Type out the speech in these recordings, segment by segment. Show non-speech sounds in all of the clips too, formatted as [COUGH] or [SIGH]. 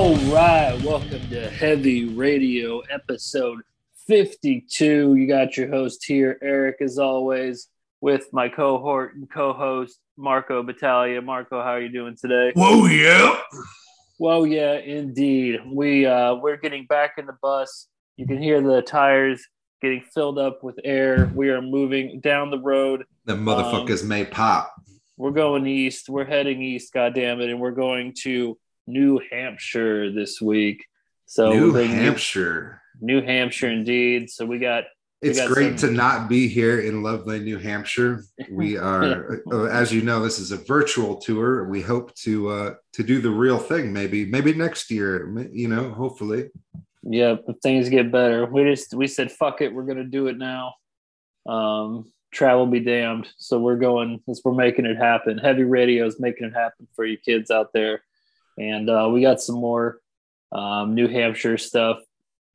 All right, welcome to Heavy Radio episode 52. You got your host here, Eric, as always, with my cohort and co-host Marco Battaglia. Marco, how are you doing today? Whoa, yeah. Well, yeah, indeed. We uh we're getting back in the bus. You can hear the tires getting filled up with air. We are moving down the road. The motherfuckers may pop. We're going east. We're heading east, God damn it, and we're going to New Hampshire this week. So New we're bringing you- Hampshire. New Hampshire, indeed. So we got It's got great some- to not be here in lovely New Hampshire. We [LAUGHS] are, uh, as you know, this is a virtual tour. We hope to uh, to do the real thing. Maybe, maybe next year. You know, hopefully. yeah, things get better. We just we said fuck it, we're gonna do it now. Um, travel be damned. So we're going. As we're making it happen. Heavy Radio is making it happen for you kids out there, and uh, we got some more um, New Hampshire stuff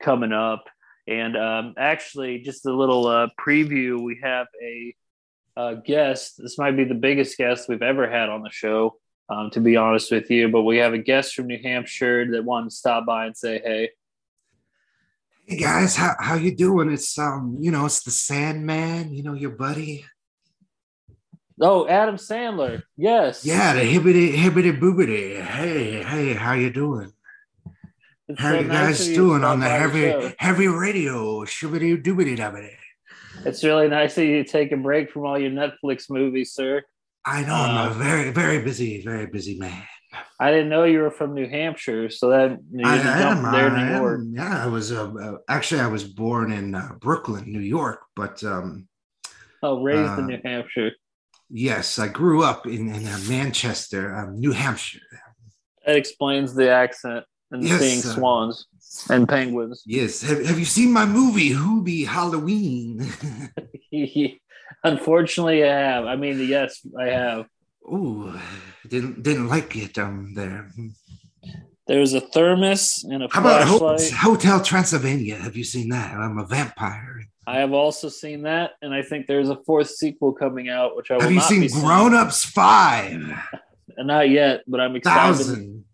coming up. And um, actually, just a little uh, preview. We have a uh, guest. This might be the biggest guest we've ever had on the show, um, to be honest with you. But we have a guest from New Hampshire that wanted to stop by and say hey. Hey guys, how how you doing? It's um, you know, it's the Sandman. You know, your buddy. Oh, Adam Sandler. Yes. Yeah, the hibbity hibbity boobity. Hey, hey, how you doing? It's How so you nice guys you doing on the heavy show. heavy radio? Shibbity doobity dabbity. It's really nice of you to take a break from all your Netflix movies, sir. I know I'm Uh, a very, very busy, very busy man. I didn't know you were from New Hampshire, so that you I am. there I York. am. Yeah, I was. Uh, uh, actually, I was born in uh, Brooklyn, New York, but um, Oh, raised Uh, in New Hampshire. Yes, I grew up in, in uh, Manchester, um, New Hampshire. That explains the accent and Yes, seeing uh, swans and penguins. [LAUGHS] Yes. Have, have you seen my movie Hubie Halloween? [LAUGHS] Unfortunately, I have. I mean, yes, I have. Ooh, didn't didn't like it um there. There's a thermos and a How about flashlight. Hotel Transylvania? Have you seen that? I'm a vampire. I have also seen that, and I think there's a fourth sequel coming out, which I will Have you not seen. Grown Ups Five [LAUGHS] Not yet, but I'm excited. Thousand?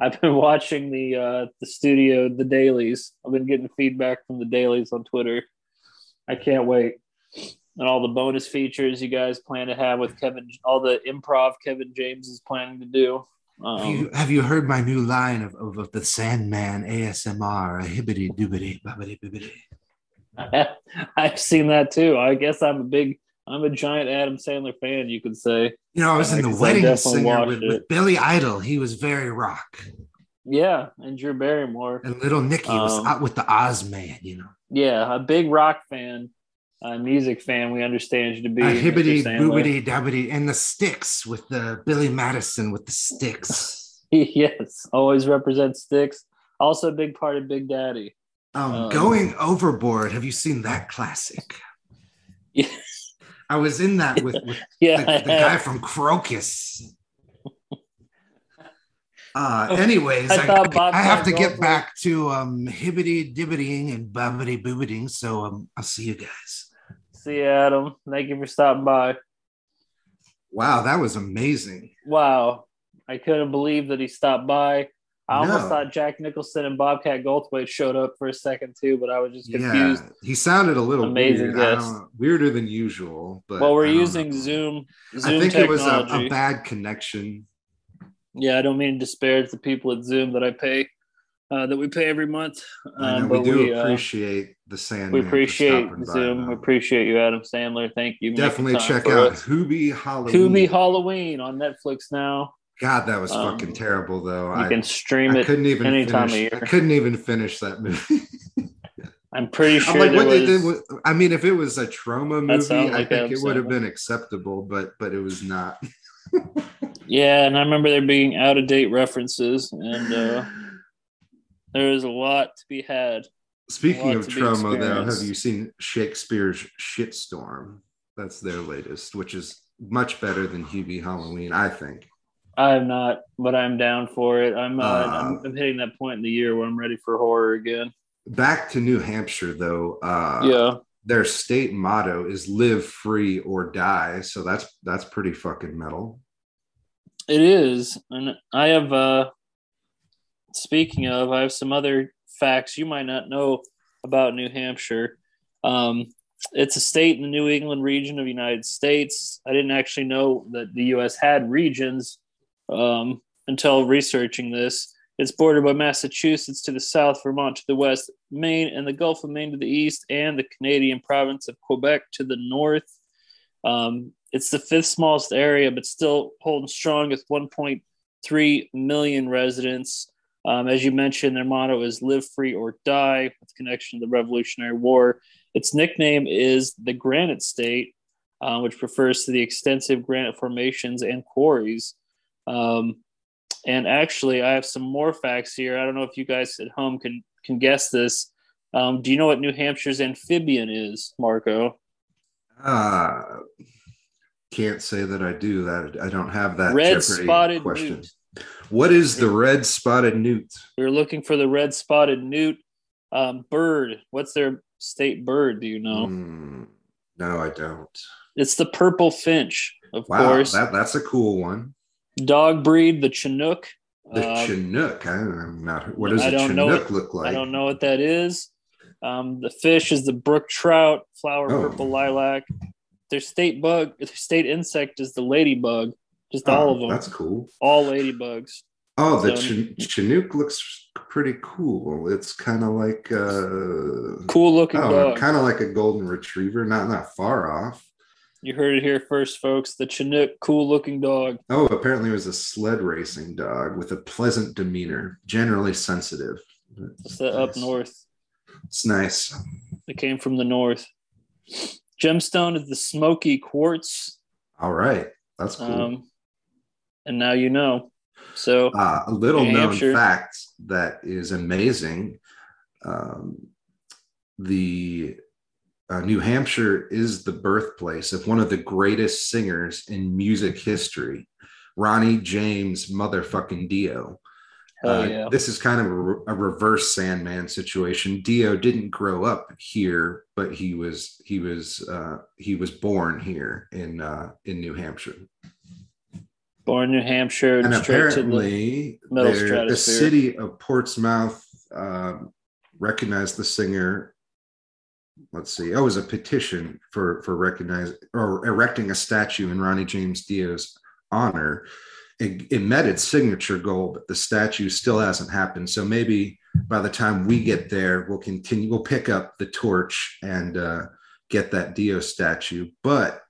I've been watching the uh, the studio, the dailies. I've been getting feedback from the dailies on Twitter. I can't wait, and all the bonus features you guys plan to have with Kevin, all the improv Kevin James is planning to do. Have you, Um, have you heard my new line of, of, of the Sandman ASMR? A hibbity doobity bobbity bibbity. [LAUGHS] I've seen that too. I guess I'm a big, I'm a giant Adam Sandler fan. You could say, You know, I was in the wedding singer with, with Billy Idol. He was very rock, yeah, and Drew Barrymore. and little Nicky was Um, out with the Oz man. You know, Yeah, a big rock fan, a music fan. We understand you to be a hibbity boobity dabbity, and the sticks with the Billy Madison with the sticks. [LAUGHS] yes, always represent sticks. Also, a big part of Big Daddy. Um, Um, going overboard. Have you seen that classic? [LAUGHS] Yeah. I was in that with, with [LAUGHS] Yeah, the, the guy from Crocus. Uh, [LAUGHS] anyways, I I, Bob I have to get back to um, hibbity dibbiting and bobbity boobiting. So um, I'll see you guys. See you, Adam. Thank you for stopping by. Wow, that was amazing. Wow, I couldn't believe that he stopped by. I almost No. thought Jack Nicholson and Bobcat Goldthwait showed up for a second too, but I was just confused. Yeah, he sounded a little Amazing weird. Know, weirder than usual. But well, we're using know. Zoom. Zoom I think it was a, a bad connection. yeah, I don't mean to disparage the people at Zoom that I pay, uh, that we pay every month. Um, know, we do we, uh, appreciate the Sandman. we appreciate stopping by, Zoom. We appreciate you, Adam Sandler. Thank you. Definitely check out us. Hubie Halloween. Tubi Halloween on Netflix now. God, that was Um, fucking terrible, though. You I, can stream I it. couldn't even any time of finish. year. I couldn't even finish that movie. [LAUGHS] I'm pretty sure I'm like, what they was. did. I mean, if it was a Troma movie, I like think it would have been acceptable, but but it was not. [LAUGHS] yeah, and I remember there being out of date references, and uh, there is a lot to be had. Speaking of Troma, though, have you seen Shakespeare's Shitstorm? That's their latest, which is much better than Hubie Halloween, I think. I have not, but I'm down for it. I'm, uh, Uh, I'm I'm hitting that point in the year where I'm ready for horror again. Back to New Hampshire, though. Uh, yeah, Their state motto is "Live free or die," so that's that's pretty fucking metal. it is, and I have uh, speaking of, I have some other facts you might not know about New Hampshire. Um, it's a state in the New England region of the United States. I didn't actually know that the U.S. had regions um, until researching this. It's bordered by Massachusetts to the south, Vermont to the west, Maine and the Gulf of Maine to the east, and the Canadian province of Quebec to the north. Um, it's the fifth smallest area, but still holding strong with 1.3 million residents. Um, as you mentioned, their motto is "Live Free or Die," with connection to the Revolutionary War. Its nickname is the Granite State, uh, which refers to the extensive granite formations and quarries. Um, and actually, I have some more facts here. I don't know if you guys at home can can guess this. Um, do you know what New Hampshire's amphibian is, Marco? Uh, can't say that I do. That I don't have that red spotted question. Newt. What is the red spotted newt? We are looking for the red spotted newt um, bird. What's their state bird? Do you know? Mm, no, I don't. It's the purple finch, of wow, course. That, that's a cool one. Dog breed, the Chinook. The uh, Chinook. I'm not. What does a Chinook look like? I don't know what that is. Um, the fish is the brook trout, flower oh. purple lilac. Their state bug, their state insect is the ladybug. Just oh, all of them. That's cool. All ladybugs. Oh, the ch- Chinook looks pretty cool. It's kind of like uh cool looking oh, dog. Kind of like a golden retriever, not not far off. You heard it here first, folks. The Chinook, cool looking dog. Oh, apparently it was a sled racing dog with a pleasant demeanor, generally sensitive. It's the nice. up north. It's nice. It came from the north. Gemstone is the smoky quartz. All right. That's cool. Um, and now you know. So, uh, a little New known Hampshire. fact that is amazing. Um, the uh, New Hampshire is the birthplace of one of the greatest singers in music history, Ronnie James motherfucking Dio. Uh, yeah. This is kind of a, a, reverse Sandman situation. Dio didn't grow up here, but he was he was uh, he was born here in uh, in New Hampshire. Born New Hampshire, and apparently, the, the city of Portsmouth um, recognized the singer. Let's see. Oh, it was a petition for for recognizing or erecting a statue in Ronnie James Dio's honor. It, it met its signature goal, but the statue still hasn't happened. So maybe by the time we get there, we'll continue. We'll pick up the torch and uh, get that Dio statue. But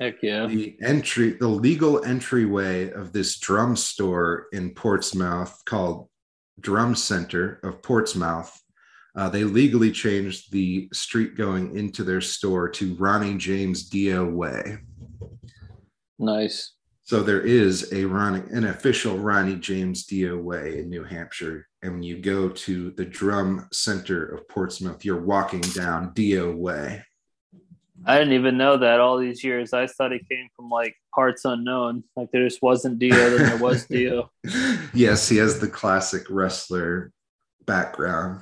Heck yeah. The entry, the legal entryway of this drum store in Portsmouth called Drum Center of Portsmouth. Uh, they legally changed the street going into their store to Ronnie James Dio Way. Nice. So there is a Ronnie, an official Ronnie James Dio Way in New Hampshire. And when you go to the Drum Center of Portsmouth, you're walking down Dio Way. I didn't even know that all these years. I thought he came from like parts unknown. Like there just wasn't Dio, then there was [LAUGHS] Dio. yes, he has the classic wrestler background.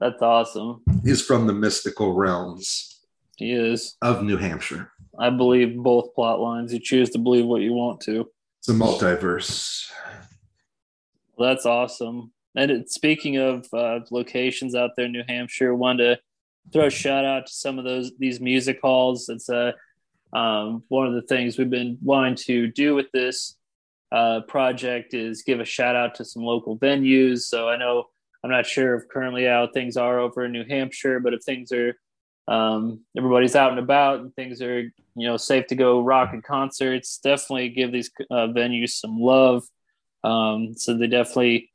That's awesome. He's from the mystical realms. He is. Of New Hampshire. I believe both plot lines. You choose to believe what you want to. It's a multiverse. Well, that's awesome. And it, speaking of uh, locations out there in New Hampshire, wanted to throw a shout out to some of those these music halls. It's a um, one of the things we've been wanting to do with this uh, project is give a shout out to some local venues. So I know I'm not sure if currently how things are over in New Hampshire, but if things are um, everybody's out and about and things are you know safe to go rock and concerts, definitely give these uh, venues some love. Um, so they definitely,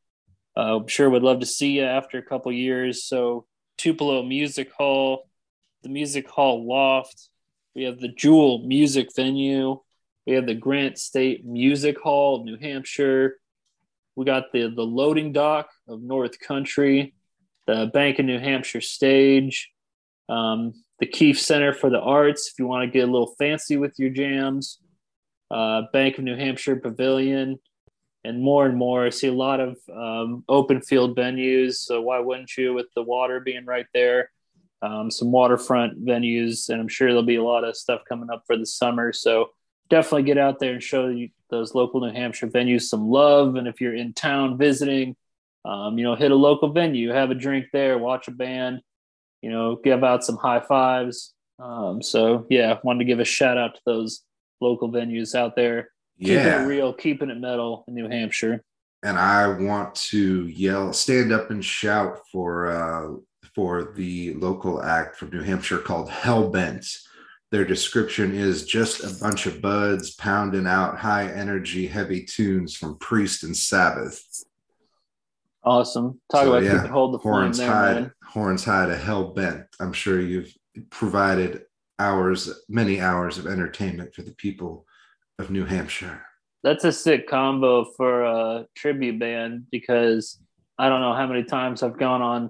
uh, I'm sure would love to see you after a couple years. So Tupelo Music Hall, the Music Hall Loft. We have the Jewel Music Venue. We have the Granite State Music Hall of New Hampshire. We got the the loading dock of North Country, the Bank of New Hampshire stage, um, the Keefe Center for the Arts. If you want to get a little fancy with your jams, uh, Bank of New Hampshire Pavilion, and more and more. I see a lot of um, open field venues. So why wouldn't you, with the water being right there? Um, some waterfront venues, and I'm sure there'll be a lot of stuff coming up for the summer. So definitely get out there and show you, those local New Hampshire venues some love. And if you're in town visiting, Um, you know, hit a local venue, have a drink there, watch a band, you know, give out some high fives. Um, so yeah, wanted to give a shout out to those local venues out there. Yeah. Keeping it real, keeping it metal in New Hampshire. And I want to yell, stand up and shout for uh for the local act from New Hampshire called Hellbent. Their description is just a bunch of buds pounding out high energy, heavy tunes from Priest and Sabbath. Awesome. Talk so, about yeah, keeping hold the horns there, high, man. Horns high to hell bent. I'm sure you've provided hours, many hours of entertainment for the people of New Hampshire. That's a sick combo for a tribute band because I don't know how many times I've gone on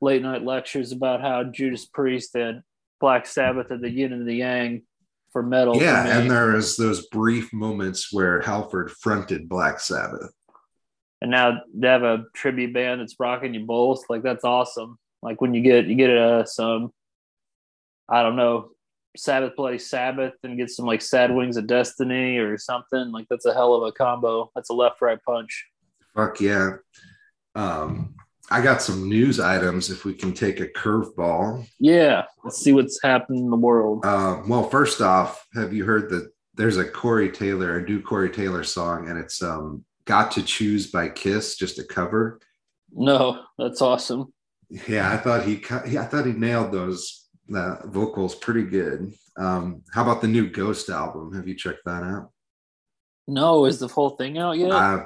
late night lectures about how Judas Priest and Black Sabbath are the yin and the yang for metal. Yeah, for and there is those brief moments where Halford fronted Black Sabbath. And now they have a tribute band that's rocking you both. Like that's awesome. Like when you get you get uh, some, I don't know, Sabbath Bloody Sabbath and get some like Sad Wings of Destiny or something. Like that's a hell of a combo. That's a left right punch. Fuck yeah. Um, I got some news items if we can take a curveball. Yeah, let's see what's happening in the world. Uh, well, first off, have you heard that there's a Corey Taylor, a new Corey Taylor song, and it's um, "Got to Choose" by Kiss, just a cover. No, that's awesome. Yeah, I thought he, I thought he nailed those uh, vocals pretty good. Um, how about the new Ghost album? Have you checked that out? No, is the whole thing out yet? I,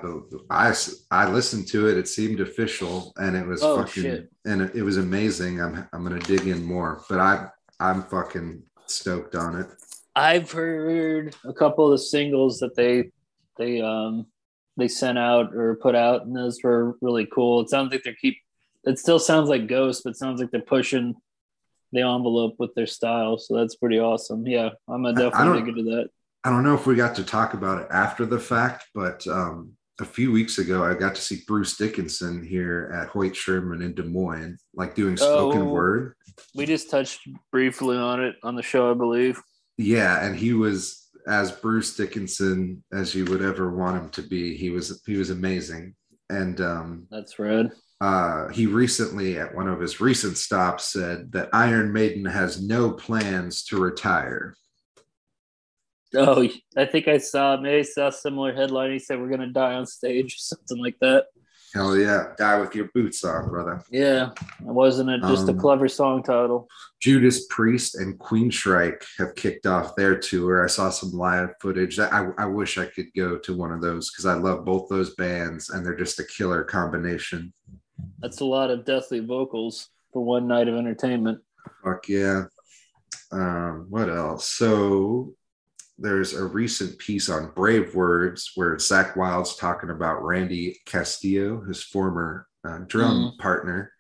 I, I listened to it. It seemed official, and it was oh, fucking, shit. and it, it, was amazing. I'm I'm gonna dig in more, but I I'm fucking stoked on it. I've heard a couple of the singles that they they um they sent out or put out, and those were really cool. It sounds like they're keep. It still sounds like Ghost, but sounds like they're pushing the envelope with their style. So that's pretty awesome. Yeah, I'm gonna definitely dig into that. I don't know if we got to talk about it after the fact, but um, a few weeks ago, I got to see Bruce Dickinson here at Hoyt Sherman in Des Moines, like doing spoken oh, word. We just touched briefly on it on the show, I believe. Yeah, and he was as Bruce Dickinson as you would ever want him to be. He was he was amazing, and um, that's red. Uh, he recently, at one of his recent stops, said that Iron Maiden has no plans to retire. Oh, I think I saw maybe I saw a similar headline. He said we're gonna die on stage, [LAUGHS] something like that. Hell yeah, die with your boots on, brother. Yeah, it wasn't it just um, a clever song title? Judas Priest and Queensryche have kicked off their tour. I saw some live footage. I, I wish I could go to one of those because I love both those bands and they're just a killer combination. That's a lot of deathly vocals for one night of entertainment. Fuck yeah. Um, what else? So there's a recent piece on Brave Words where Zakk Wylde's talking about Randy Castillo, his former uh, drum mm. partner.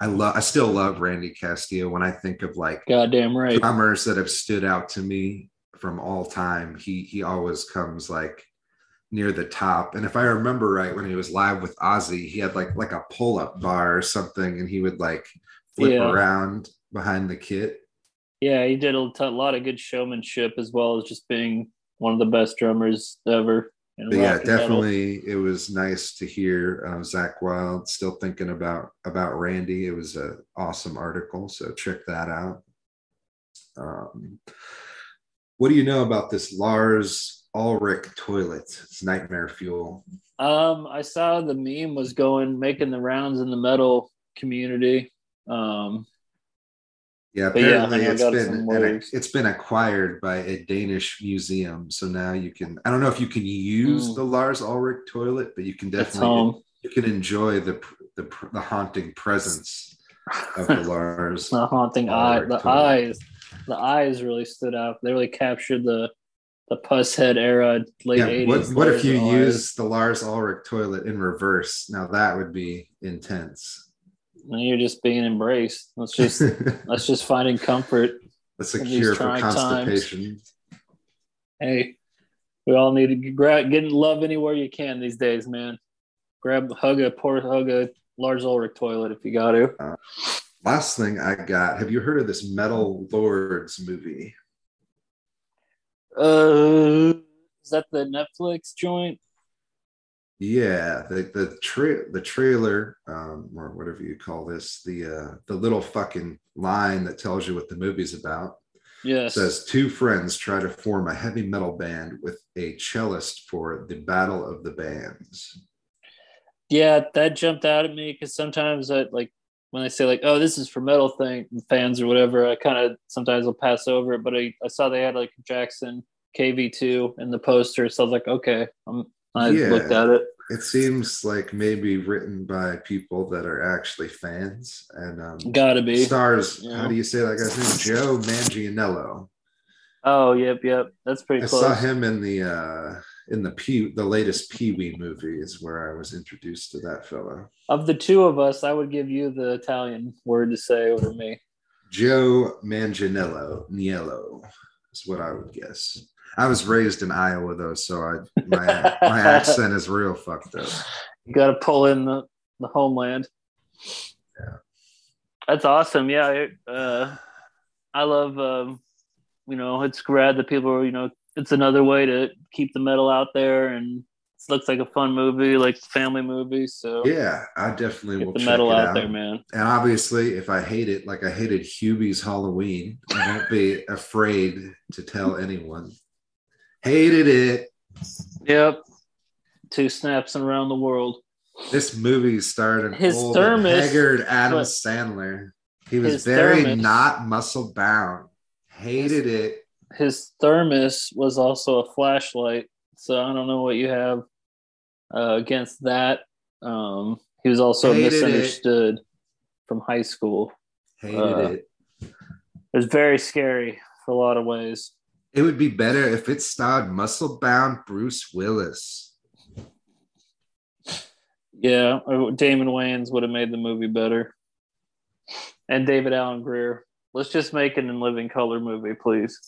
I love, I still love Randy Castillo. When I think of like goddamn right drummers that have stood out to me from all time, he he always comes like near the top. And if I remember right, when he was live with Ozzy, he had like like a pull up bar or something, and he would like flip yeah. around behind the kit. Yeah, he did a, lot of good showmanship as well as just being one of the best drummers ever. Yeah, definitely. Metal. It was nice to hear uh, Zakk Wylde still thinking about about Randy. It was an awesome article, so check that out. Um, what do you know about this Lars Ulrich toilet? It's nightmare fuel. Um, I saw the meme was going making the rounds in the metal community. Um, yeah, apparently yeah, it's been an, it's been acquired by a Danish museum. So now you can I don't know if you can use mm. the Lars Ulrich toilet, but you can definitely you can enjoy the the, the haunting presence of the [LAUGHS] Lars. the haunting eye, the toilet. eyes, the eyes really stood out. They really captured the the Pushead era, late yeah, 80s. What, what if you use the Lars Ulrich toilet in reverse? Now that would be intense you're just being embraced. Let's [LAUGHS] just let's just finding comfort. That's a cure for constipation. Times. Hey, we all need to grab get love anywhere you can these days, man. Grab hug a poor hug a Lars Ulrich toilet if you got to. Uh, last thing I got. Have you heard of this Metal Lords movie? Uh, is that the Netflix joint? Yeah, the the tra- the trailer, um, or whatever you call this, the uh, the little fucking line that tells you what the movie's about. Yes. Says two friends try to form a heavy metal band with a cellist for the Battle of the Bands. Yeah, that jumped out at me because sometimes I like when they say like, "Oh, this is for metal thing fans or whatever." I kind of sometimes will pass over it, but I, I saw they had like Jackson KV2 in the poster, so I was like, "Okay, I'm I yeah, looked at it. It seems like maybe written by people that are actually fans and um, gotta be stars. Yeah. How do you say that guy's name? Joe Manganiello. Oh, yep, yep. That's pretty. I close. saw him in the uh in the P the latest Pee Wee movie is where I was introduced to that fellow. Of the two of us, I would give you the Italian word to say over me. Joe Manganiello, Niello is what I would guess. I was raised in Iowa though, so I my [LAUGHS] my accent is real fucked up. You got to pull in the the homeland. Yeah, that's awesome. Yeah, it, uh, I love. Um, you know, it's rad that people are. You know, it's another way to keep the metal out there, and it looks like a fun movie, like family movie. So yeah, I definitely will the metal out, out, there, man. And obviously, if I hate it, like I hated Hubie's Halloween, I won't be [LAUGHS] afraid to tell anyone. Hated it. Yep. Two snaps and around the world. This movie starred his old thermos, haggard Adam Sandler. He was very thermos, not muscle bound. Hated his, it. His thermos was also a flashlight, so I don't know what you have uh, against that. Um, he was also Hated misunderstood it. from high school. Hated uh, it. It was very scary for a lot of ways. It would be better if it starred muscle bound Bruce Willis. Yeah, Damon Wayans would have made the movie better. And David Alan Grier. Let's just make it in living color movie, please.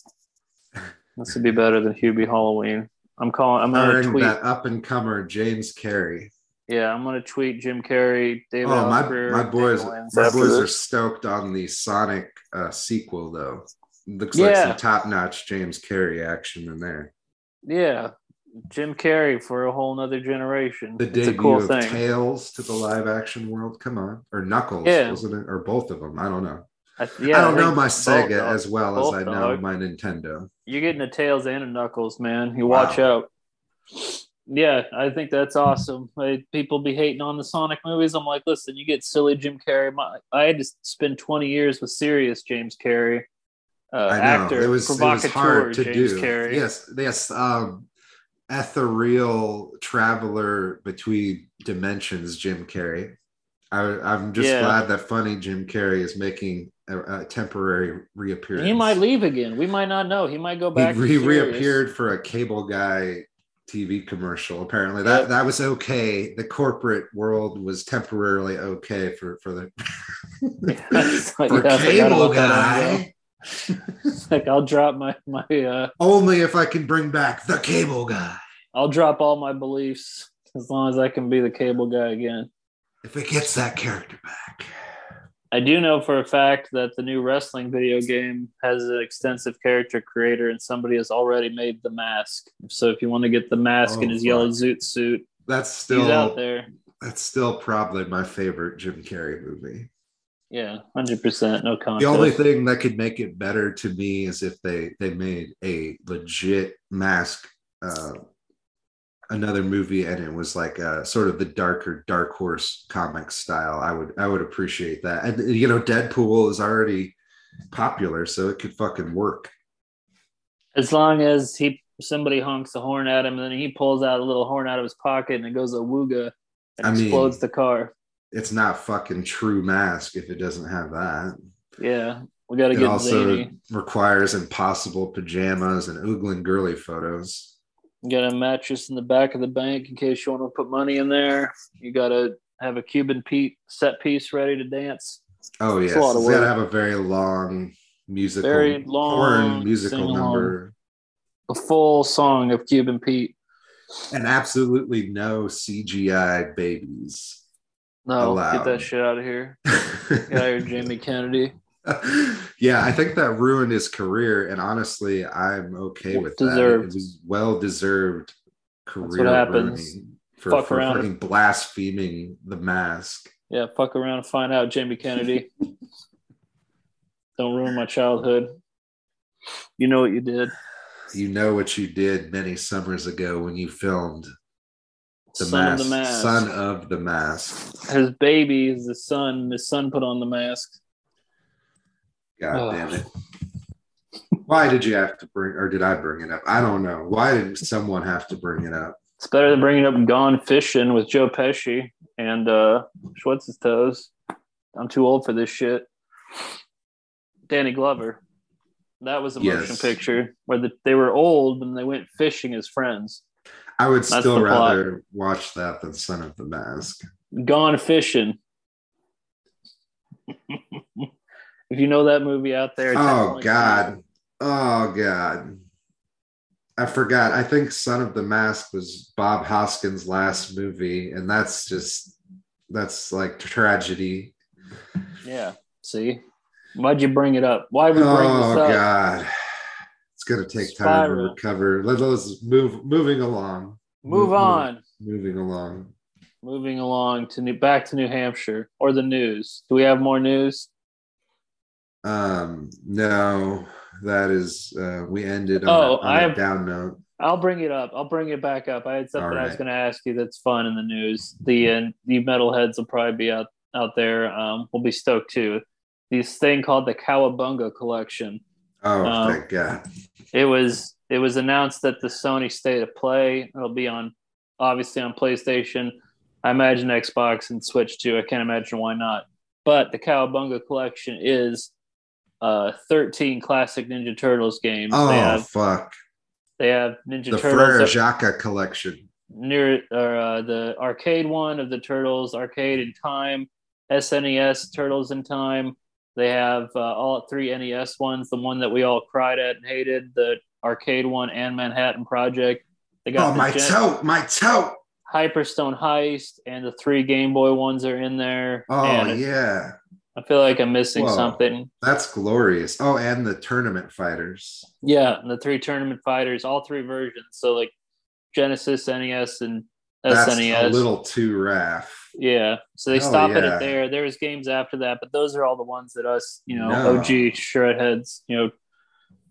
This would be better than Hubie Halloween. I'm calling. I'm gonna tweet that up and comer James Carrey. Yeah, I'm gonna tweet Jim Carrey, David. Oh, my, Grier, my boys, my boys are stoked on the Sonic uh, sequel, though. Looks yeah. like some top notch James Carrey action in there. Yeah. Jim Carrey for a whole nother generation. The debut cool of thing. Tails to the live action world. Come on. Or Knuckles, yeah. wasn't it? Or both of them. I don't know. I, yeah, I don't I know my Sega as well as I know dog. my Nintendo. You're getting a Tails and a Knuckles, man. You watch out. Yeah, I think that's awesome. Like, people be hating on the Sonic movies. I'm like, listen, you get silly Jim Carrey. My, I had to spend 20 years with serious James Carrey uh, actor, it was, it was hard to James do. Carrey. Yes, yes. Um, ethereal traveler between dimensions, Jim Carrey. I, am just yeah. glad that funny Jim Carrey is making a, a, temporary reappearance. He might leave again. We might not know. He might go back. He, he reappeared for a cable guy TV commercial. Apparently, that yep. that was okay. The corporate world was temporarily okay for for the [LAUGHS] [LAUGHS] for yeah, cable guy. [LAUGHS] like I'll drop my my uh only if I can bring back the cable guy. I'll drop all my beliefs as long as I can be the cable guy again. If it gets that character back. I do know for a fact that the new wrestling video game has an extensive character creator and somebody has already made the mask. So if you want to get the mask oh, in his fuck. yellow zoot suit, that's still out there. That's still probably my favorite Jim Carrey movie. Yeah, hundred percent, no contest. The only thing that could make it better to me is if they they made a legit mask, uh, another movie, and it was like a, sort of the darker Dark Horse comic style. I would I would appreciate that. And you know, Deadpool is already popular, so it could fucking work. As long as he somebody honks a horn at him, and then he pulls out a little horn out of his pocket, and it goes a wooga and I explodes mean, the car it's not fucking true mask if it doesn't have that. Yeah, we got to get also zany. requires impossible pajamas and oogling girly photos. You got a mattress in the back of the bank in case you want to put money in there. You got to have a Cuban Pete set piece ready to dance. Oh yeah, it's, it's got to have a very long musical, very long musical number. A full song of Cuban Pete, and absolutely no CGI babies. No, allowed. get that shit out of here. get out of here, Jamie Kennedy. yeah, I think that ruined his career, and honestly, I'm okay with deserved. that. It was well deserved career. That's what happens. for, fuck for around fucking blaspheming the mask. Yeah, fuck around and find out, Jamie Kennedy. Don't ruin my childhood. You know what you did. You know what you did many summers ago when you filmed the, son mask, of the mask. Son of the mask. His baby is the son. His son put on the mask. God oh. damn it. Why did you have to bring, or did I bring it up? I don't know. Why did someone have to bring it up? It's better than bringing up Gone Fishing with Joe Pesci and uh, Schwartz his toes. I'm too old for this shit. Danny Glover. That was a motion yes. picture where the, they were old and they went fishing as friends. I would That's still rather watch that than Son of the Mask. Gone Fishing. if you know that movie out there, oh God, oh God, I forgot. I think Son of the Mask was Bob Hoskins' last movie, and that's just that's like tragedy. Yeah. See, why'd you bring it up? Why would we bring oh, this up? Oh God, it's gonna take Spiral. time to recover. Let us move. Moving along. Move, move on. Moving along. Moving along to new back to New Hampshire or the news. Do we have more news? Um, no, that is uh, we ended on, oh, a, on I have, down note. I'll bring it up. I'll bring it back up. I had something right. I was going to ask you that's fun in the news. The uh, the metalheads will probably be out out there. Um, we'll be stoked too. This thing called the Cowabunga Collection. Oh, um, thank God! It was it was announced that the Sony State of Play. It'll be on obviously on PlayStation. I imagine Xbox and Switch too. I can't imagine why not. But the Cowabunga Collection is uh, 13 classic Ninja Turtles games. Oh, they have, fuck. They have Ninja the Turtles. The Jaka collection. Near or uh, the arcade one of the Turtles, Arcade in Time, SNES Turtles in Time. They have uh, all three NES ones. The one that we all cried at and hated, the arcade one, and Manhattan Project. They got oh, my Gen- toe, my toe. Hyperstone Heist and the three Game Boy ones are in there. Oh yeah. I feel like I'm missing Whoa, something. That's glorious. Oh, and the tournament fighters. Yeah, the three tournament fighters, all three versions. So like Genesis, NES, and SNES. a little too raff. Yeah. So they Hell stop yeah. it at there. There's games after that, but those are all the ones that us, you know, no. OG shred heads, you know,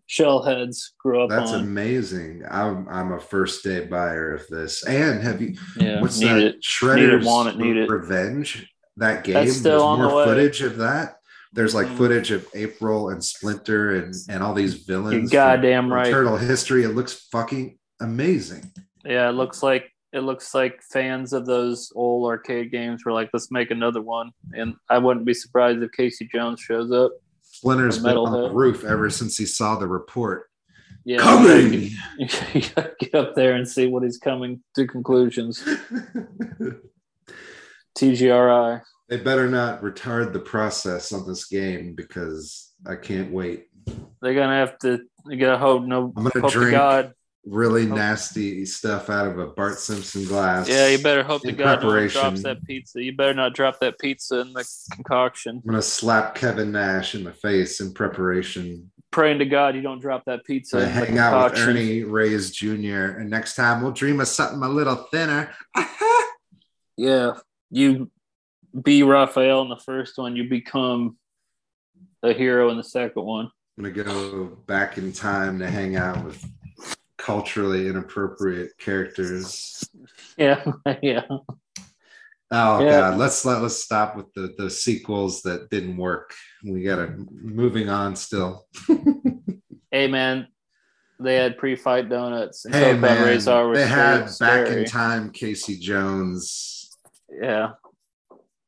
shell heads grew up That's on. amazing. I'm I'm a first day buyer of this. And have you yeah, what's that? It. Shredder's want it, need it. Revenge? that game. That's still There's more the footage of that. There's like mm. footage of April and Splinter and and all these villains. You're goddamn right. Turtle history. It looks fucking amazing. Yeah, it looks like it looks like fans of those old arcade games were like, let's make another one. And I wouldn't be surprised if Casey Jones shows up. Splinter's been on the roof ever since he saw the report. Yeah, coming. You [LAUGHS] gotta get up there and see what he's coming to conclusions. [LAUGHS] TGRI. They better not retard the process on this game because I can't wait. They're gonna have to. You gotta hope no. I'm gonna drink God. Really hope. nasty stuff out of a Bart Simpson glass. Yeah, you better hope the God drops that pizza. You better not drop that pizza in the concoction. I'm gonna slap Kevin Nash in the face in preparation. Praying to God you don't drop that pizza. hang out with Ernie Reyes Jr. And next time we'll dream of something a little thinner. [LAUGHS] yeah, you be Raphael in the first one, you become a hero in the second one. I'm gonna go back in time to hang out with culturally inappropriate characters. Yeah, [LAUGHS] yeah. Oh yeah. god, let's let let's stop with the the sequels that didn't work. We gotta moving on still. [LAUGHS] hey man, they had pre-fight donuts. hey man, they had back in time Casey Jones yeah.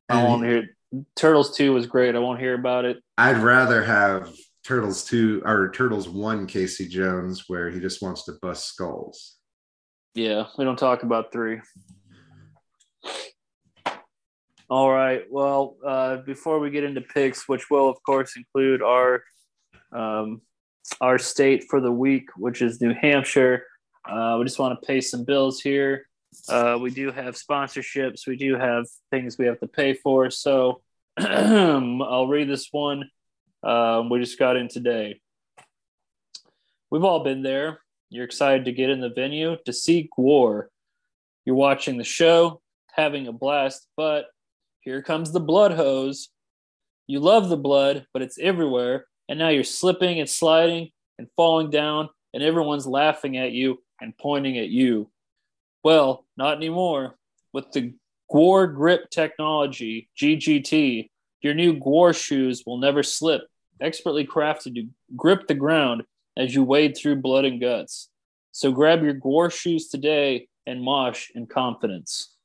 I won't hear Turtles 2 was great. I won't hear about it. I'd rather have Turtles 2 or Turtles 1 Casey Jones where he just wants to bust skulls. Yeah, we don't talk about 3. All right. Well, uh, before we get into picks, which will of course include our um, our state for the week, which is New Hampshire, uh, we just want to pay some bills here. Uh, we do have sponsorships. We do have things we have to pay for. So [CLEARS THROAT] I'll read this one. Um, we just got in today. We've all been there. You're excited to get in the venue to see GWAR. You're watching the show, having a blast, but here comes the blood hose. You love the blood, but it's everywhere. And now you're slipping and sliding and falling down, and everyone's laughing at you and pointing at you. Well, not anymore. With the Gore Grip technology, GGT, your new Gore shoes will never slip, expertly crafted to grip the ground as you wade through blood and guts. So grab your gore shoes today and mosh in confidence.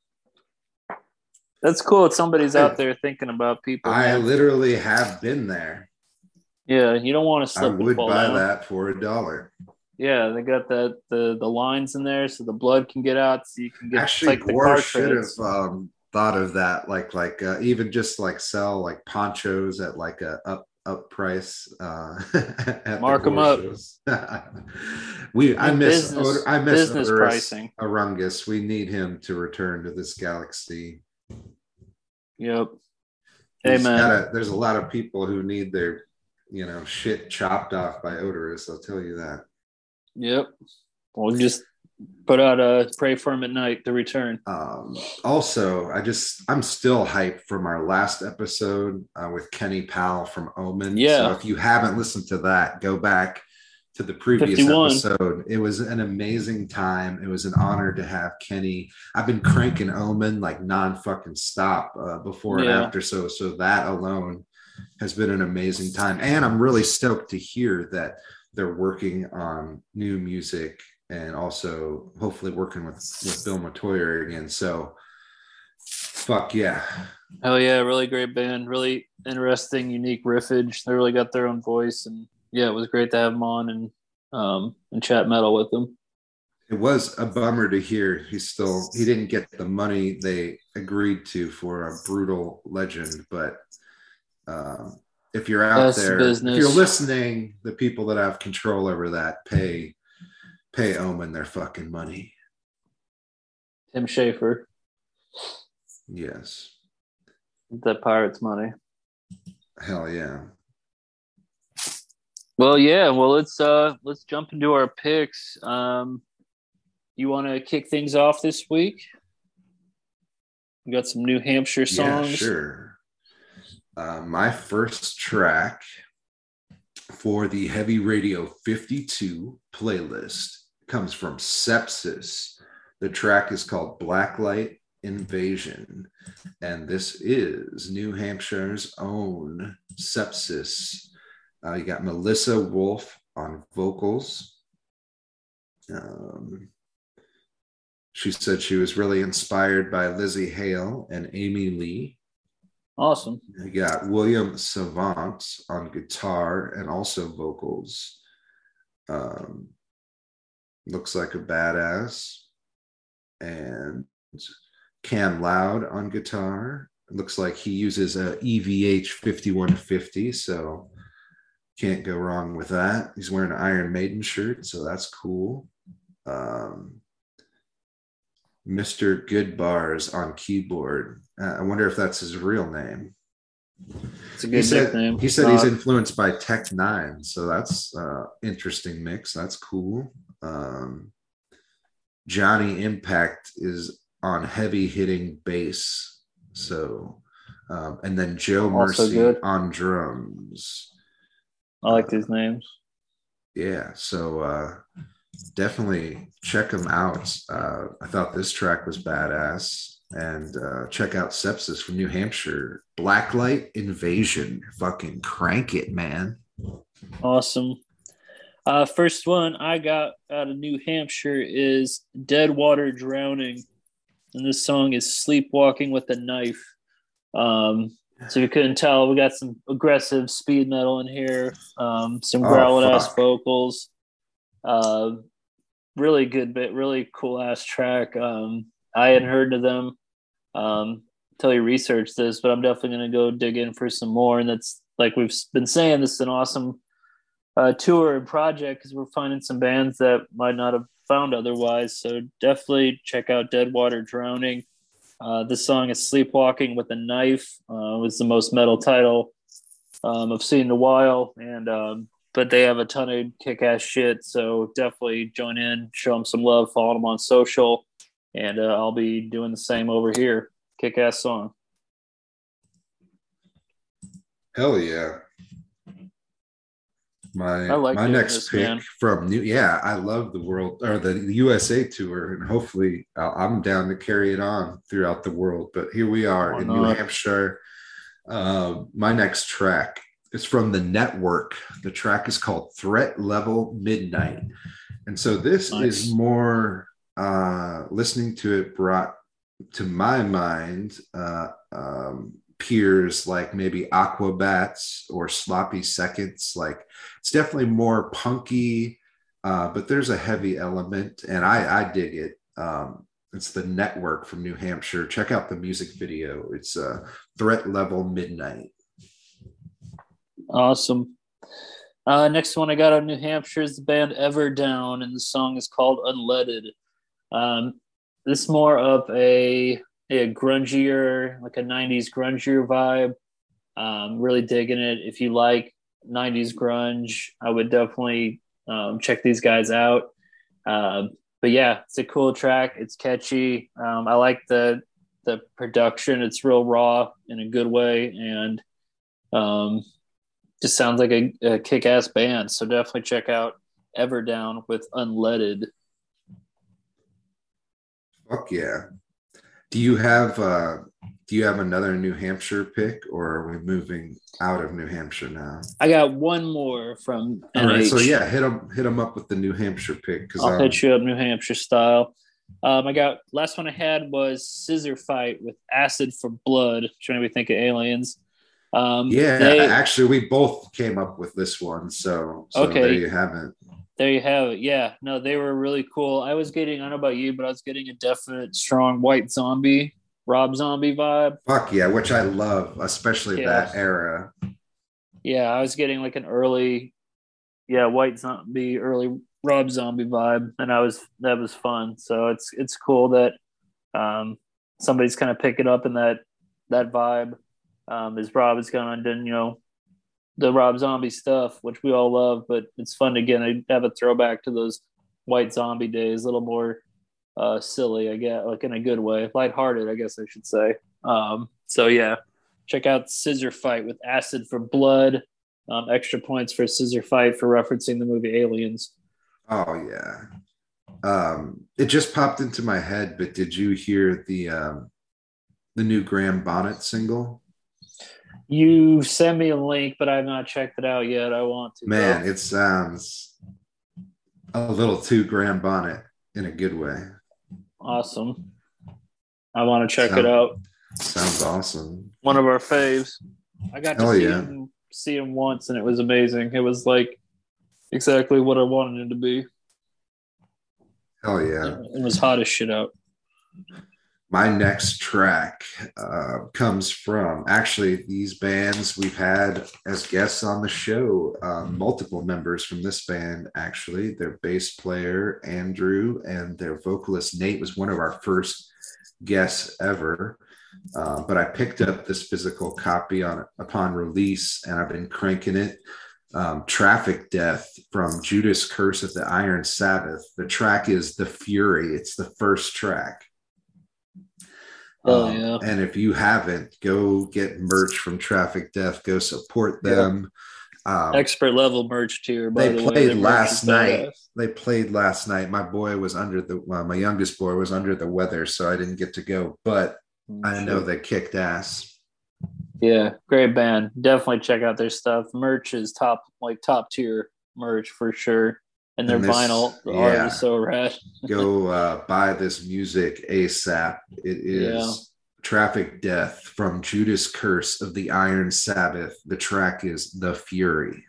That's cool. If somebody's out there thinking about people. I man. literally have been there. Yeah, you don't want to slip. I would buy down. that for a dollar. Yeah, they got that the the lines in there so the blood can get out, so you can get actually like GWAR should have um, thought of that, like like uh, even just like sell like ponchos at like a up up price. Uh, [LAUGHS] Mark them up. [LAUGHS] we I miss business, I miss business pricing. Urungus. We need him to return to this galaxy. Yep. Hey man, there's a lot of people who need their you know shit chopped off by Oderus. I'll tell you that. Yep. We'll just put out a pray for him at night to return. Um, also, I just I'm still hyped from our last episode uh, with Kenny Powell from Omen. Yeah. So if you haven't listened to that, go back to the previous 51. episode. It was an amazing time. It was an honor to have Kenny. I've been cranking Omen like non fucking stop uh, before yeah. and after. So so that alone has been an amazing time, and I'm really stoked to hear that they're working on new music and also hopefully working with with Bill Metoyer again. So fuck yeah. Oh yeah, really great band, really interesting, unique riffage. They really got their own voice and yeah, it was great to have them on and um and chat metal with them. It was a bummer to hear he still he didn't get the money they agreed to for a brutal legend, but um if you're out That's there, business. if you're listening, the people that have control over that pay pay Omen their fucking money. Tim Schafer. Yes. The Pirates money. Hell yeah. Well, yeah. Well, let's uh let's jump into our picks. Um, you want to kick things off this week? We got some New Hampshire songs. Yeah, sure. Uh, my first track for the Heavy Radio 52 playlist comes from Sepsis. The track is called Blacklight Invasion, and this is New Hampshire's own Sepsis. Uh, you got Melissa Wolf on vocals. Um, she said she was really inspired by Lzzy Hale and Amy Lee. Awesome. You got William Savant on guitar and also vocals. Um, looks like a badass. And Cam Loud on guitar. It looks like he uses a EVH 5150, so can't go wrong with that. He's wearing an Iron Maiden shirt, so that's cool. Um, Mr. Good Bars on keyboard. Uh, I wonder if that's his real name. It's a good he said, nickname. He said uh, he's influenced by Tech N9ne, so that's uh, interesting mix. That's cool. Um, Johnny Impact is on heavy hitting bass. So, um, and then Joe Mercy on drums. I like these names. Yeah. So, uh, definitely check them out. Uh, I thought this track was badass. And uh, check out Sepsis from New Hampshire. Blacklight Invasion. Fucking crank it, man. Awesome. Uh, first one I got out of New Hampshire is Dead Water Drowning. And this song is Sleepwalking with a Knife. Um, so you couldn't tell, we got some aggressive speed metal in here, um, some growling oh, ass vocals. Uh, really good bit, really cool ass track. Um, I hadn't heard of them um, until you research this, but I'm definitely going to go dig in for some more. And that's like we've been saying, this is an awesome uh, tour and project because we're finding some bands that might not have found otherwise. So definitely check out Dead Water Drowning. Uh, song is Sleepwalking with a Knife. Uh, was the most metal title um, I've seen in a while, and um, but they have a ton of kick-ass shit. So definitely join in, show them some love, follow them on social. and uh, I'll be doing the same over here. Kick ass song. Hell yeah. My like my next pick man. from New yeah, I love the world or the USA tour, and hopefully I'm down to carry it on throughout the world. But here we are Why in not? New Hampshire. Uh, my next track is from the network. The track is called Threat Level Midnight. And so this nice. is more uh, listening to it brought to my mind uh, um, peers like maybe Aquabats or Sloppy Seconds. Like it's definitely more punky, uh, but there's a heavy element, and I, I dig it. Um, it's the network from New Hampshire. Check out the music video. It's uh, Threat Level Midnight. Awesome. Uh, next one I got on New Hampshire is the band Everdown, and the song is called Unleaded. Um, this more of a, a grungier, like a 90s grungier vibe. Um, really digging it. If you like 90s grunge, I would definitely um, check these guys out. Uh, but yeah, it's a cool track. It's catchy. Um, I like the the production. It's real raw in a good way, and um, just sounds like a, a kick ass band. So definitely check out Everdown with Unleaded. Fuck yeah. Do you have uh do you have another New Hampshire pick or are we moving out of New Hampshire now? I got one more from All right, so yeah, hit them hit them up with the New Hampshire pick because I'll um, hit you up New Hampshire style. Um, I got last one I had was Scissor Fight with Acid for Blood, trying to think of aliens. Um, yeah, they, actually, we both came up with this one. So, so okay. there you have it. There you have it. Yeah, no, they were really cool. I was getting, I don't know about you, but I was getting a definite strong white zombie, Rob Zombie vibe. Fuck yeah, which I love, especially yeah. that era. Yeah, I was getting like an early, yeah, white zombie, early Rob Zombie vibe, and I was that was fun. So it's it's cool that um, somebody's kind of picking up in that that vibe um, as Rob has gone and done, you know, the Rob Zombie stuff, which we all love, but it's fun to again have a throwback to those white zombie days, a little more uh, silly, I guess, like in a good way, lighthearted, I guess I should say. Um, so yeah, check out Scissor Fight with Acid for Blood. Um, extra points for Scissor Fight for referencing the movie Aliens. Oh yeah, um, it just popped into my head. But did you hear the um, the new Graham Bonnet single? You send me a link, but I've not checked it out yet. I want to. Man, it sounds a little too Graham Bonnet in a good way. Awesome. I want to check Sound, it out. Sounds awesome. One of our faves. I got to see yeah. him see him once and it was amazing. It was like exactly what I wanted him to be. Hell yeah. It was hot as shit out my next track uh, comes from actually these bands we've had as guests on the show um, multiple members from this band actually. Their bass player andrew and their vocalist nate was one of our first guests ever. Uh, but i picked up this physical copy on upon release and i've been cranking it. Um, traffic death from judas curse of the iron sabbath. The track is the fury. It's the first track Oh, um, yeah. And if you haven't, go get merch from Traffic Death. Go support them. Um, Expert level merch tier. they the played last night. They played last night. My boy was under the. Well, my youngest boy was under the weather, so I didn't get to go. But mm, I know they kicked ass. Yeah, great band. Definitely check out their stuff. Merch is top, like top tier merch for sure and their and this, vinyl yeah, art is so rad. [LAUGHS] go uh, buy this music ASAP. It is yeah. Traffic Death from Judas Curse of the Iron Sabbath. The track is The Fury.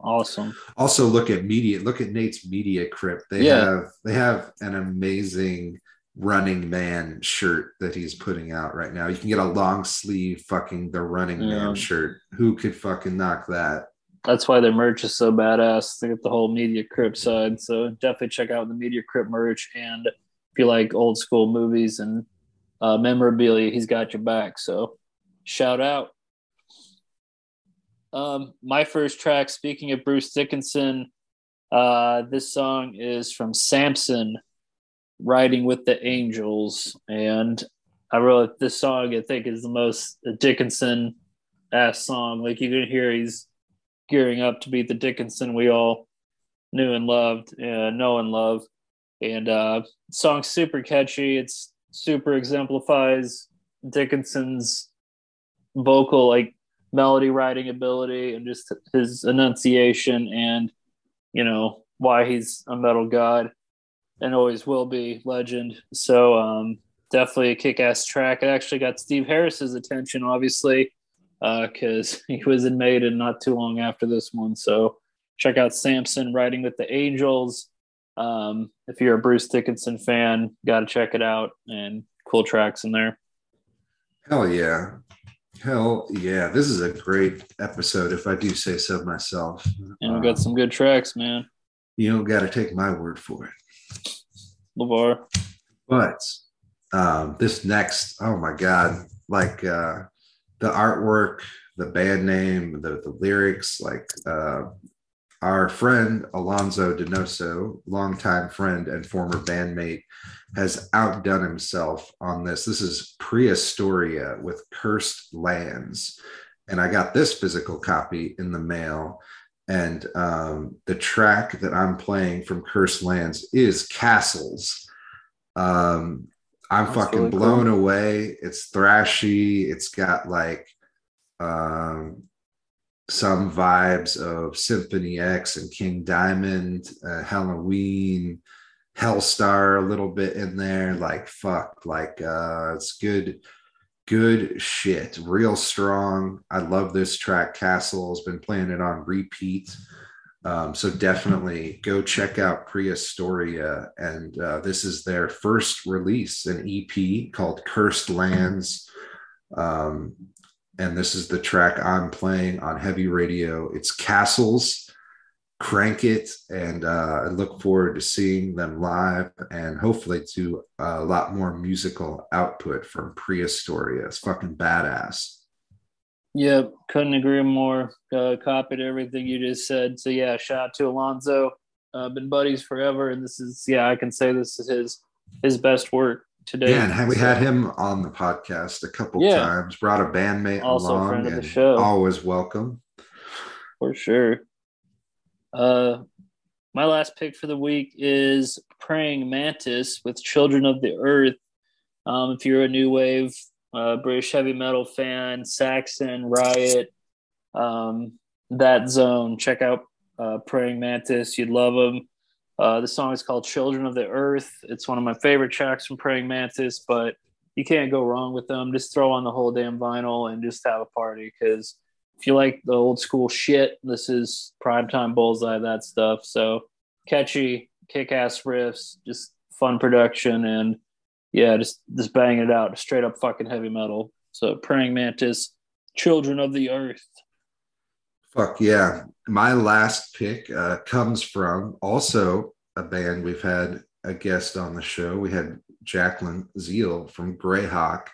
Awesome. Also look at media, look at Nate's media crypt. They yeah. have they have an amazing running man shirt that he's putting out right now. You can get a long sleeve fucking the running man shirt. Who could fucking knock that? That's why their merch is so badass. They get the whole Media Crypt side. So definitely check out the Media Crypt merch. And if you like old school movies and uh, memorabilia, he's got your back. So shout out. Um, my first track, speaking of Bruce Dickinson, uh, this song is from Samson. Riding with the Angels. And I really, this song I think is the most Dickinson ass song. Like you can hear he's gearing up to be the Dickinson we all knew and loved, uh, know and love. And uh, song's super catchy. It's super exemplifies Dickinson's vocal like melody writing ability and just his enunciation and you know why he's a metal god and always will be legend. So um, definitely a kick-ass track. It actually got Steve Harris's attention, obviously, because uh, [LAUGHS] he was in Maiden not too long after this one. So check out Samson riding with the Angels. Um, if you're a Bruce Dickinson fan, got to check it out and cool tracks in there. Hell yeah. Hell yeah. This is a great episode, if I do say so myself. And we got um, some good tracks, man. You don't got to take my word for it. LeVar. But um, this next, oh my God, like uh, the artwork, the band name, the, the lyrics, like uh, our friend Alonzo Donoso, longtime friend and former bandmate, has outdone himself on this. This is Prehistoria with Cursed Lands. And I got this physical copy in the mail. And um, the track that I'm playing from Cursed Lands is Castles. Um, I'm That's fucking really blown cool. away. It's thrashy. It's got like um, some vibes of Symphony X and King Diamond, uh, Helloween, Helstar a little bit in there. Like fuck, like uh, it's good, good shit. Real strong. I love this track. Castle has been playing it on repeat. Um, so definitely go check out Prehistoria. And uh, this is their first release, an EP called Cursed Lands. Um, and this is the track I'm playing on heavy radio. It's Castles. Crank it, and uh, I look forward to seeing them live and hopefully to a lot more musical output from Prehistoria. It's fucking badass. Yep, couldn't agree more. Uh, copied everything you just said. So yeah, shout out to Alonzo. Uh, been buddies forever, and this is yeah, I can say this is his his best work today. Yeah, and we so, had him on the podcast a couple yeah. times. Brought a bandmate also along, friend of the show. Always welcome. For sure. Uh, my last pick for the week is Praying Mantis with Children of the Earth. Um, if you're a new wave uh, British heavy metal fan, Saxon, Riot, um, that zone, check out uh, Praying Mantis. You'd love them. Uh, the song is called Children of the Earth. It's one of my favorite tracks from Praying Mantis, but you can't go wrong with them. Just throw on the whole damn vinyl and just have a party because if you like the old school shit, this is primetime bullseye, that stuff. So catchy, kick ass riffs, just fun production, and yeah, just just banging it out, straight up fucking heavy metal. So praying mantis, children of the earth. Fuck yeah. My last pick uh, comes from also a band we've had a guest on the show. We had Jacqueline Zeal from Greyhawk.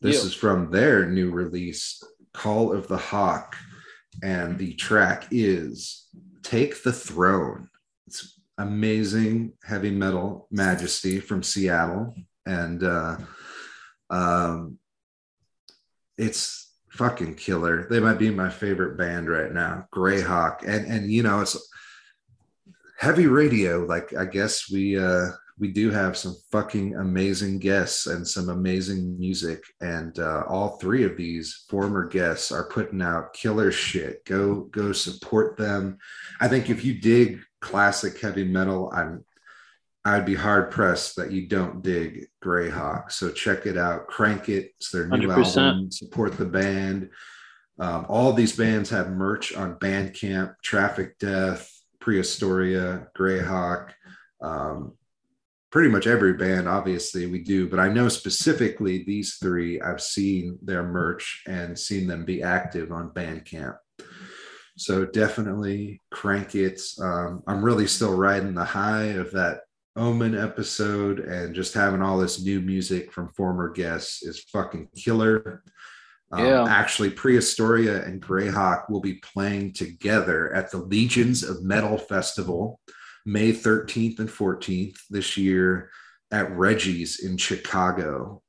This is from their new release, Call of the Hawk. And the track is Take the Throne. It's amazing heavy metal majesty from Seattle. And uh, um, it's fucking killer. They might be my favorite band right now, Greyhawk. And and you know, it's heavy radio. Like I guess we uh we do have some fucking amazing guests and some amazing music. And uh, all three of these former guests are putting out killer shit. Go go support them. I think if you dig classic heavy metal, I'm I'd be hard pressed that you don't dig Greyhawk. So check it out, crank it. It's their new 100%. album. Support the band. Um, all these bands have merch on Bandcamp, Traffic Death, Prehistoria, Greyhawk. Um, pretty much every band obviously we do but i know specifically these three i've seen their merch and seen them be active on bandcamp so definitely crank it um, i'm really still riding the high of that omen episode and just having all this new music from former guests is fucking killer um, yeah. Actually, Prehistoria and Greyhawk will be playing together at the Legions of Metal Festival May 13th and 14th this year. at Reggie's in Chicago.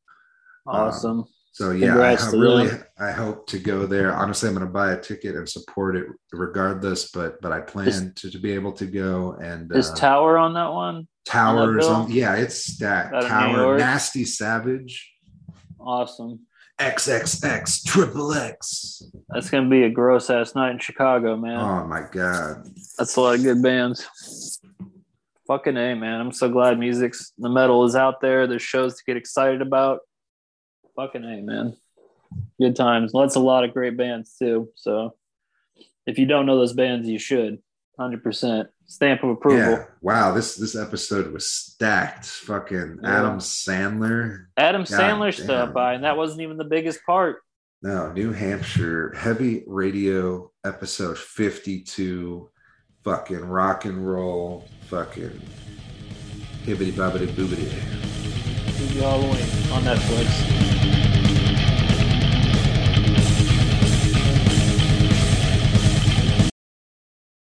Awesome. Um, so yeah, Congrats I really them. I hope to go there. Honestly, I'm going to buy a ticket and support it regardless. But but I plan is, to, to be able to go and is uh, Tower on that one? Towers on, yeah, it's stacked. Tower, Nasty Savage. Awesome. XXX Triple X. That's gonna be a gross ass night in Chicago, man. Oh my god. That's a lot of good bands. Fucking A, man. I'm so glad music's the metal is out there. There's shows to get excited about. Fucking A, man. Good times. Well, that's a lot of great bands too. So if you don't know those bands, you should. Hundred percent stamp of approval. Yeah. Wow, this this episode was stacked. Fucking yeah. Adam Sandler. Adam God Sandler damn. stopped by, and that wasn't even the biggest part. No, New Hampshire heavy radio episode fifty-two. Fucking rock and roll. Fucking hibbity bobbity boobity. Halloween on Netflix.